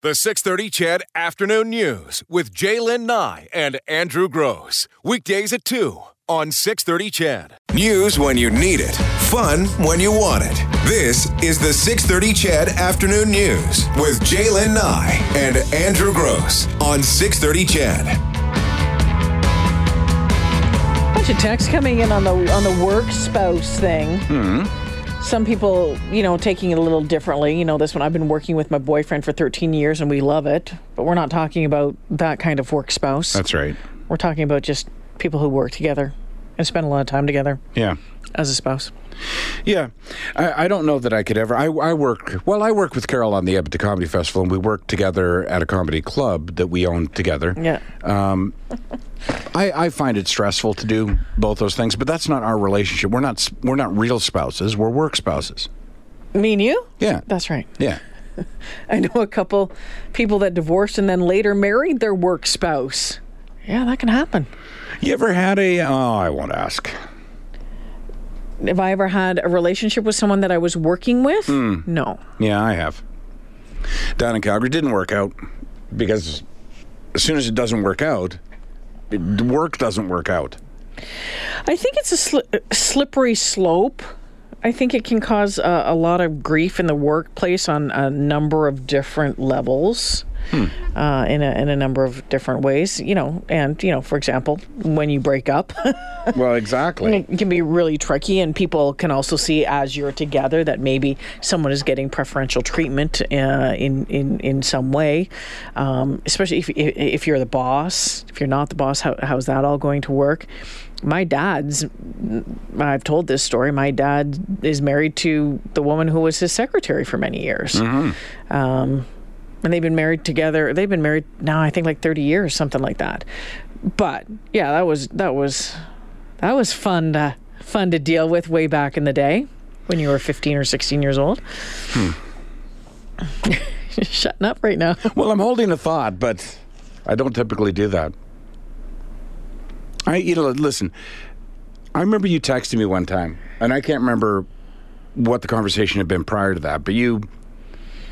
The 630 CHED Afternoon News with J'lyn Nye and Andrew Grose. Weekdays at 2 on 630 CHED. News when you need it, fun when you want it. This is the 630 CHED Afternoon News with J'lyn Nye and Andrew Grose on 630 CHED. bunch of texts coming in on the on the work spouse thing. Hmm. Some people, you know, taking it a little differently. You know, this one I've been working with my boyfriend for 13 years and we love it, but we're not talking about that kind of work spouse. That's right. we're talking about just people who work together and spend a lot of time together Yeah. as a spouse. Yeah. I, I don't know that I could ever. I, I work, well, I work with Carol on the Edmonton Comedy Festival, and we work together at a comedy club that we own together. Yeah. Um, I, I find it stressful to do both those things, but that's not our relationship. We're not, we're not real spouses, we're work spouses. Me and you? Yeah. That's right. Yeah. I know a couple people that divorced and then later married their work spouse. Yeah, that can happen. You ever had a, oh, I won't ask. Have I ever had a relationship with someone that I was working with? Hmm. No. Yeah, I have. Down in Calgary didn't work out because as soon as it doesn't work out, it, work doesn't work out. I think it's a sli- slippery slope. I think it can cause a, a lot of grief in the workplace on a number of different levels, uh, in a in a number of different ways. You know, and you know, for example, when you break up, Well, exactly. it can be really tricky, and people can also see as you're together that maybe someone is getting preferential treatment uh, in in in some way, um, especially if if you're the boss. If you're not the boss, how, how's that all going to work? My dad's. I've told this story. My dad is married to the woman who was his secretary for many years. Um, and they've been married together. They've been married now, I think, like 30 years, something like that. But yeah, that was that was that was fun to fun to deal with way back in the day when you were 15 or 16 years old. Hmm. Shutting up right now. Well, I'm holding a thought, but I don't typically do that. I, you know, listen. I remember you texting me one time, and I can't remember what the conversation had been prior to that, but you,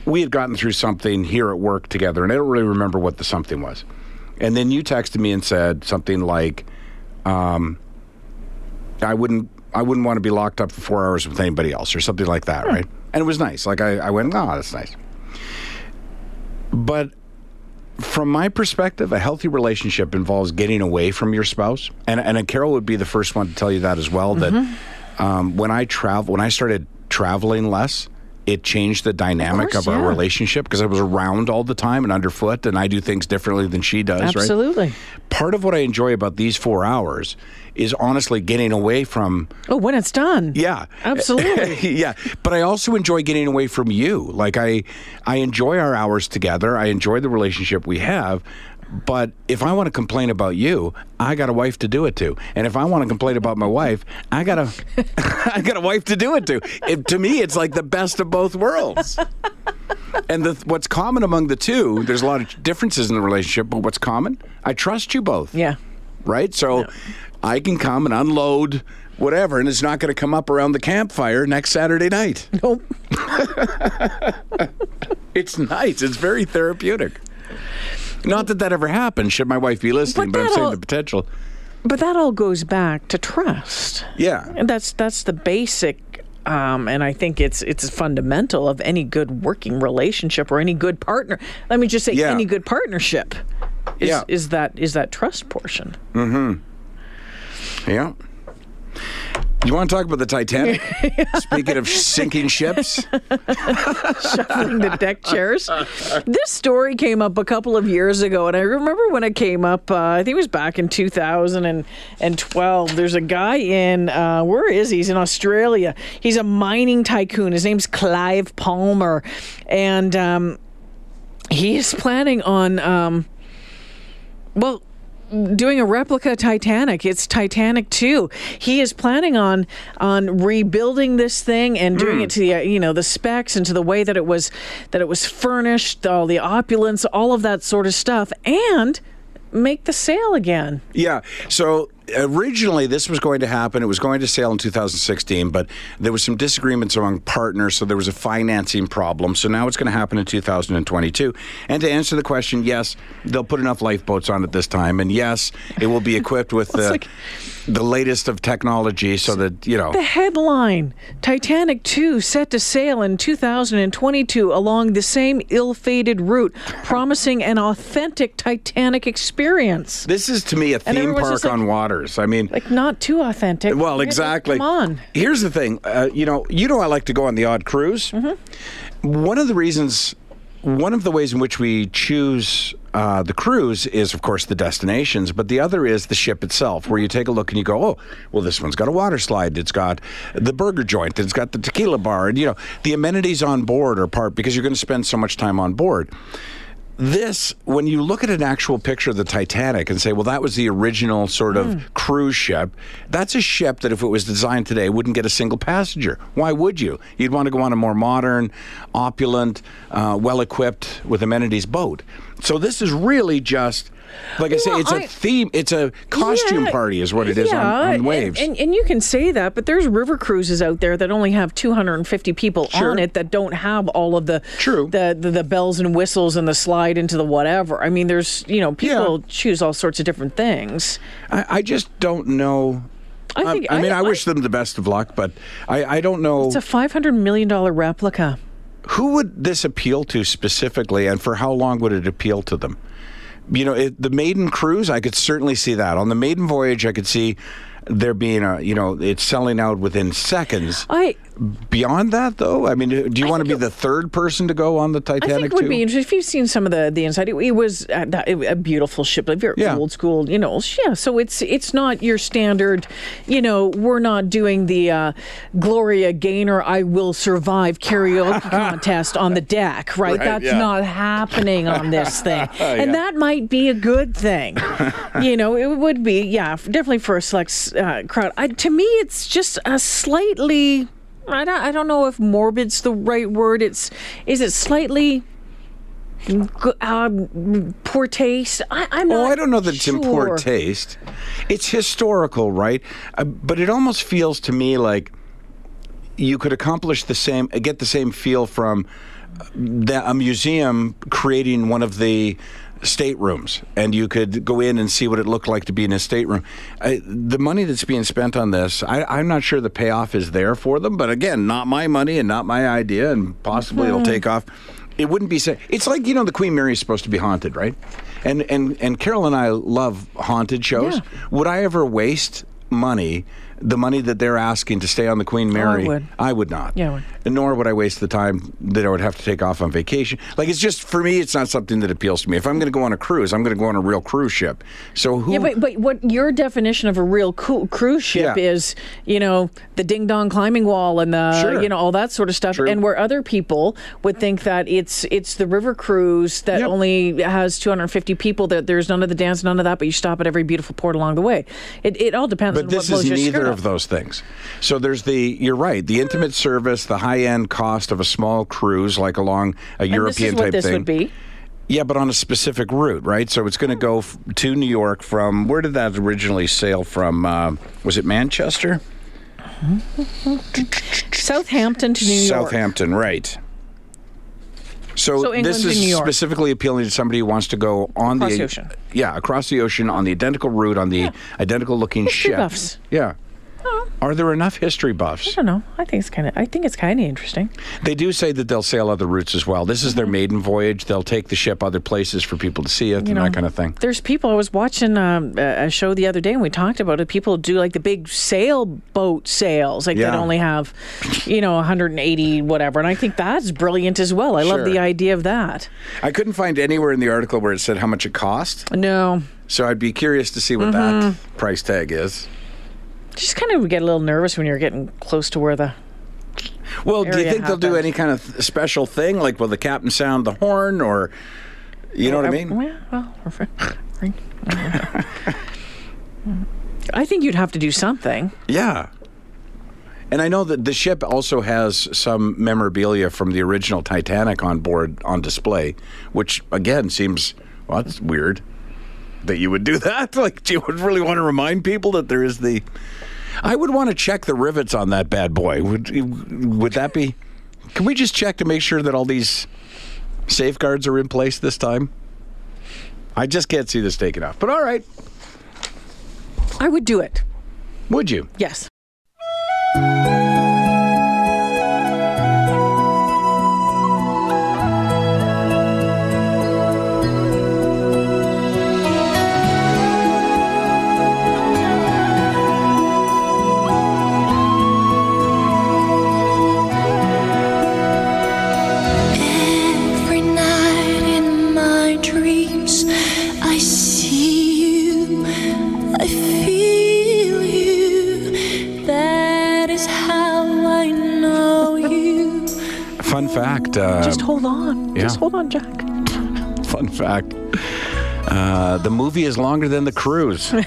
we had gotten through something here at work together, and I don't really remember what the something was. And then you texted me and said something like, um, "I wouldn't, I wouldn't want to be locked up for four hours with anybody else," or something like that, right? And it was nice. Like I, I went, "Oh, that's nice." But from my perspective, a healthy relationship involves getting away from your spouse, and and Carol would be the first one to tell you that as well. That um, when I travel, when I started traveling less, it changed the dynamic of, course, our yeah. relationship because I was around all the time and underfoot, and I do things differently than she does. Right? Absolutely. Part of what I enjoy about these four hours is honestly getting away from Oh, when it's done. yeah. Absolutely. yeah. But I also enjoy getting away from you. Like I I enjoy our hours together. I enjoy the relationship we have. But if I want to complain about you, I got a wife to do it to. And if I want to complain about my wife, I got a I got a wife to do it to. It, to me, it's like the best of both worlds. And the, what's common among the two, there's a lot of differences in the relationship, but what's common? I trust you both Yeah. right? So I can come and unload whatever, and it's not going to come up around the campfire next Saturday night. Nope. It's nice. It's very therapeutic. Not that that ever happened. Should my wife be listening? But But, I'm saying the potential. But that all goes back to trust. Yeah. And that's that's the basic um, and I think it's it's fundamental of any good working relationship or any good partner. Let me just say Yeah. any good partnership is Yeah. is that is that trust portion. Mm-hmm. Yeah. You want to talk about the Titanic? Speaking of sinking ships, shuffling the deck chairs. This story came up a couple of years ago, and I remember when it came up. Uh, I think it was back in 2012. There's a guy in uh, where is he? He's in Australia. He's a mining tycoon. His name's Clive Palmer, and um, he is planning on. Um, well, doing a replica Titanic. It's Titanic 2. He is planning on on rebuilding this thing and doing it hmm. to the you know the specs and to the way that it was that it was furnished, all the opulence, all of that sort of stuff and make the sale again. yeah. So originally this was going to happen. It was going to sail in 2016, but there was some disagreements among partners, so there was a financing problem. So now it's going to happen in 2022. And to answer the question, yes, they'll put enough lifeboats on it this time, and yes, it will be equipped with the like- the latest of technology, so that you know. The headline Titanic 2 set to sail in 2022 along the same ill fated route, promising an authentic Titanic experience. This is to me a theme park like- on waters. I mean, Like, not too authentic. Well, exactly. Come on. Here's the thing. Uh, you know, you know, I like to go on the odd cruise. Mm-hmm. One of the reasons, one of the ways in which we choose uh, the cruise is, of course, the destinations, but the other is the ship itself, where you take a look and you go, oh, well, this one's got a water slide, it's got the burger joint, it's got the tequila bar, and you know, the amenities on board are part because you're going to spend so much time on board this when you look at an actual picture of the Titanic and say, well, that was the original sort of cruise ship. That's a ship that, if it was designed today, wouldn't get a single passenger. Why would you? You'd want to go on a more modern, opulent, uh, well-equipped with amenities boat. So this is really just. Like I say, it's a I- theme. It's a costume Yeah, party, is what it is on, on waves. And, and you can say that, but there's river cruises out there that only have 250 people Sure. on it that don't have all of the, True. the, the the bells and whistles and the slide into the whatever. I mean, there's you know people choose all sorts of different things. I, I just don't know. I um, think. I, mean, I, wish them the best of luck, but I, I don't know. it's a 500 million dollar replica. who would this appeal to specifically, and for how long would it appeal to them? You know, it, the maiden cruise, I could certainly see that. On the maiden voyage, I could see there being a, you know, it's selling out within seconds. I Beyond that, though, I mean, do you want to be the third person to go on the Titanic? I think it would too? be interesting if you've seen some of the the inside. It, it was uh, that- a beautiful ship, like very Yeah. old school, you know. Yeah, so it's it's not your standard. You know, we're not doing the uh, Gloria Gaynor "I Will Survive" karaoke contest on the deck, right? Right, That's yeah. not happening on this thing, and that might be a good thing. you know, it would be, yeah, definitely for a select uh, crowd. I, to me, it's just a slightly. I don't, I don't know if morbid's the right word. It's is it slightly um, poor taste? I, I'm Oh, I don't know that it's in poor taste. It's historical, right? Uh, but it almost feels to me like you could accomplish the same, get the same feel from the, a museum creating one of the staterooms, and you could go in and see what it looked like to be in a stateroom. I, the money that's being spent on this, I, I'm not sure the payoff is there for them. But again, not my money and not my idea, and possibly it'll hmm. take off. It wouldn't be. sa- It's like you know, the Queen Mary is supposed to be haunted, right? And and and Carol and I love haunted shows. Yeah. Would I ever waste money? The money that they're asking to stay on the Queen oh, Mary, would. I would not. Yeah, I would. Nor would I waste the time that I would have to take off on vacation. Like it's just for me, it's not something that appeals to me. If I'm going to go on a cruise, I'm going to go on a real cruise ship. So who? Yeah, but, but what your definition of a real cruise ship Yeah. is, you know, the ding dong climbing wall and the, Sure. you know, all that sort of stuff. True. And where other people would think that it's it's the river cruise that Yep. only has 250 people, that there's none of the dance, none of that, but you stop at every beautiful port along the way. It, it all depends on But this what is your neither of those things. So there's the you're right, the intimate service, the high end cost of a small cruise, like along a And European this is what type this thing. would be. Yeah, but on a specific route, right? So it's going to go f- to New York from where did that originally sail from? Uh, was it Manchester? Southampton to New York. Southampton, right. So, So this is specifically appealing to somebody who wants to go on Across the, the ocean. Yeah, across the ocean on the identical route on the identical looking ship. buffs. Yeah. Are there enough history buffs? I don't know. I think it's kind of. I think it's kind of interesting. They do say that they'll sail other routes as well. This is Mm-hmm. their maiden voyage. They'll take the ship other places for people to see it and know, that kind of thing. There's people. I was watching um, a show the other day, and we talked about it. People do like the big sailboat sails, like that Yeah. only have, you know, 180 whatever. And I think that's brilliant as well. I love the idea of that. I couldn't find anywhere in the article where it said how much it cost. No, So I'd be curious to see what that Mm-hmm. price tag is. Just kind of get a little nervous when you're getting close to where the. Well, do you think they'll do any kind of special thing? Like, will the captain sound the horn or, you know what I uh, mean? Well, well. I think you'd have to do something. Yeah. And I know that the ship also has some memorabilia from the original Titanic on board on display, which again seems well, that's weird. that you would do that. Like, do you would really want to remind people that there is the. I would want to check the rivets on that bad boy. Would would that be? Can we just check to make sure that all these safeguards are in place this time? I just can't see this taken off. But all right, I would do it. would you? Yes. Uh, Just hold on. yeah. Just hold on, Jack. Fun fact. Uh, the movie is longer than the cruise.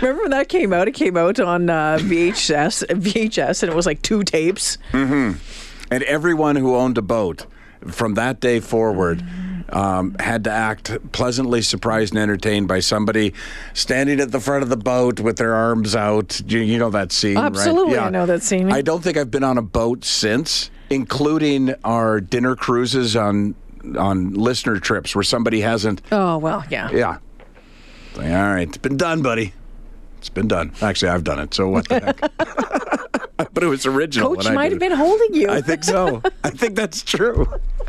Remember when that came out? It came out on uh, VHS, VHS, and it was like two tapes. and everyone who owned a boat from that day forward um, had to act pleasantly surprised and entertained by somebody standing at the front of the boat with their arms out. You, you know that scene, right? Absolutely, I know that scene. I don't think I've been on a boat since, including our dinner cruises on on listener trips where somebody hasn't. Oh well, yeah. Yeah. All right, it's been done, buddy. It's been done. Actually, I've done it. So what the heck? but it was original. Coach might have been holding you. I think so. I think that's true.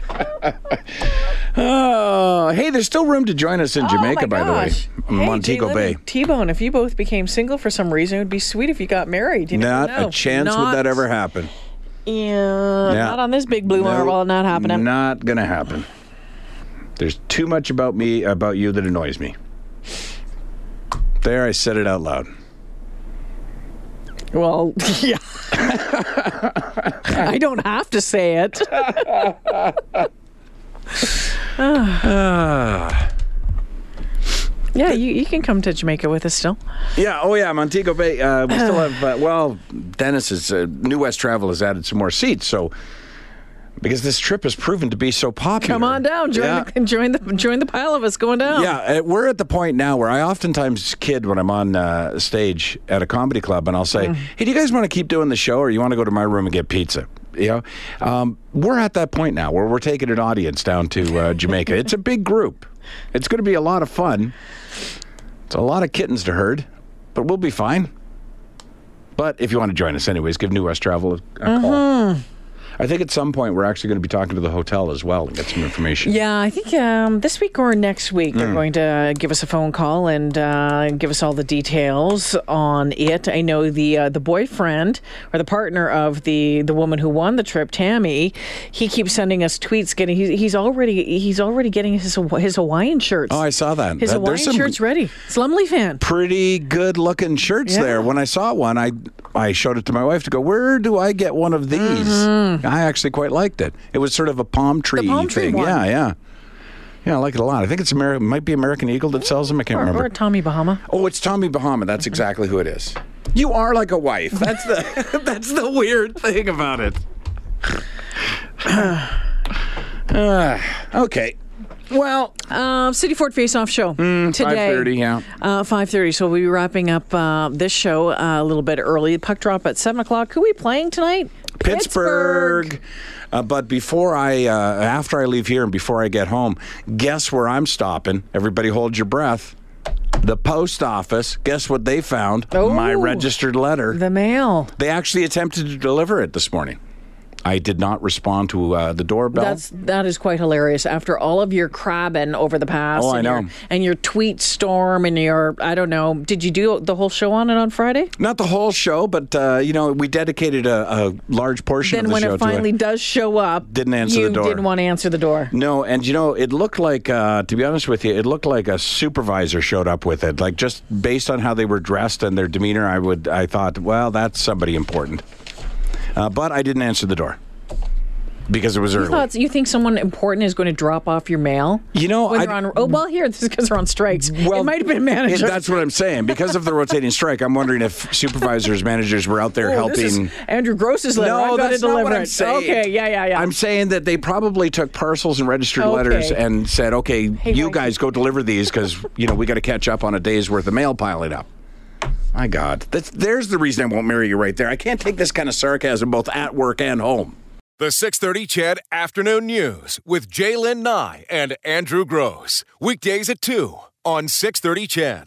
oh, hey, there's still room to join us in oh Jamaica, oh my by the way, Hey, Montego Bay. T-Bone, if you both became single for some reason, it would be sweet if you got married. You Not a chance Not, would that ever happen. Yeah, not on this big blue marble. Not happening. Not gonna happen. There's too much about me, about you that annoys me. There, I said it out loud. Well, yeah. I don't have to say it. yeah, you, you can come to Jamaica with us still. Yeah. Oh, yeah. Montego Bay. Uh, we still have. Uh, well, Dennis's uh, New West Travel has added some more seats. So, because this trip has proven to be so popular, Come on down, join Yeah. the join the join the pile of us going down. Yeah, uh, we're at the point now where I oftentimes kid when I'm on uh, stage at a comedy club, and I'll say, "Hey, do you guys want to keep doing the show, or you want to go to my room and get pizza?" You know, um, we're at that point now where we're taking an audience down to uh, Jamaica. it's a big group. It's going to be a lot of fun. It's a lot of kittens to herd, but we'll be fine. But if you want to join us, anyways, give New West Travel a, a call. I think at some point we're actually going to be talking to the hotel as well and get some information. Yeah, I think um, this week or next week Hmm. they're going to give us a phone call and uh, give us all the details on it. I know the uh, the boyfriend or the partner of the the woman who won the trip, Tammy. He keeps sending us tweets. Getting he's, he's already he's already getting his his Hawaiian shirts. Oh, I saw that. his That- Hawaiian some- shirts ready. Slumley fan. pretty good looking shirts Yeah. there. When I saw one, I I showed it to my wife to go, where do I get one of these? I actually quite liked it. It was sort of a palm tree palm tree thing. one. Yeah, yeah. Yeah, I like it a lot. I think it's Ameri- might be American Eagle that sells them. I can't Or, remember. or Tommy Bahama. oh, it's Tommy Bahama. That's exactly who it is. You are like a wife. That's the that's the weird thing about it. Ah, okay. Well, Um, City Ford Face Off Show today. 5:30, yeah. Uh, 5.30, so we'll be wrapping up uh, this show uh, a little bit early. Puck drop at 7 o'clock. Who are we playing tonight? Pittsburgh. Uh, but before I, uh, after I leave here and before I get home, guess where I'm stopping? Everybody hold your breath. The post office. Guess what they found? My Oh. registered letter. The mail. they actually attempted to deliver it this morning. I did not respond to uh, the doorbell. That's that is quite hilarious. After all of your crabbing over the past, Oh, I and your- know. and your tweet storm and your I don't know. Did you do the whole show on it on Friday? not the whole show, but uh, you know, we dedicated a, a large portion Then of the when show it finally to does show up, Didn't answer the door. Didn't want to answer the door. No, and you know, it looked like, uh, to be honest with you, it looked like a supervisor showed up with it. Like just based on how they were dressed and their demeanor, I would, I thought, well, that's somebody important. Uh, but I didn't answer the door. because it was early. Thoughts? You think someone important is going to drop off your mail? You know, when I- they're on. Oh well, here this is because they're on strikes. Well, it might have been a manager. Yeah, that's what I'm saying. Because of the rotating strike, I'm wondering if supervisors, managers were out there Oh, this helping. is Andrew Grose's letter. No, that's to not deliver what I'm saying. Okay, yeah, yeah, yeah. I'm saying that they probably took parcels and registered Okay. letters and said, "Okay, you guys go deliver these because you know we got to catch up on a day's worth of mail piling up." My God, that's, there's the reason I won't marry you right there. I can't take this kind of sarcasm both at work and home. The 630 CHED Afternoon News with J'lyn Nye and Andrew Grose. Weekdays at 2 on 630 CHED.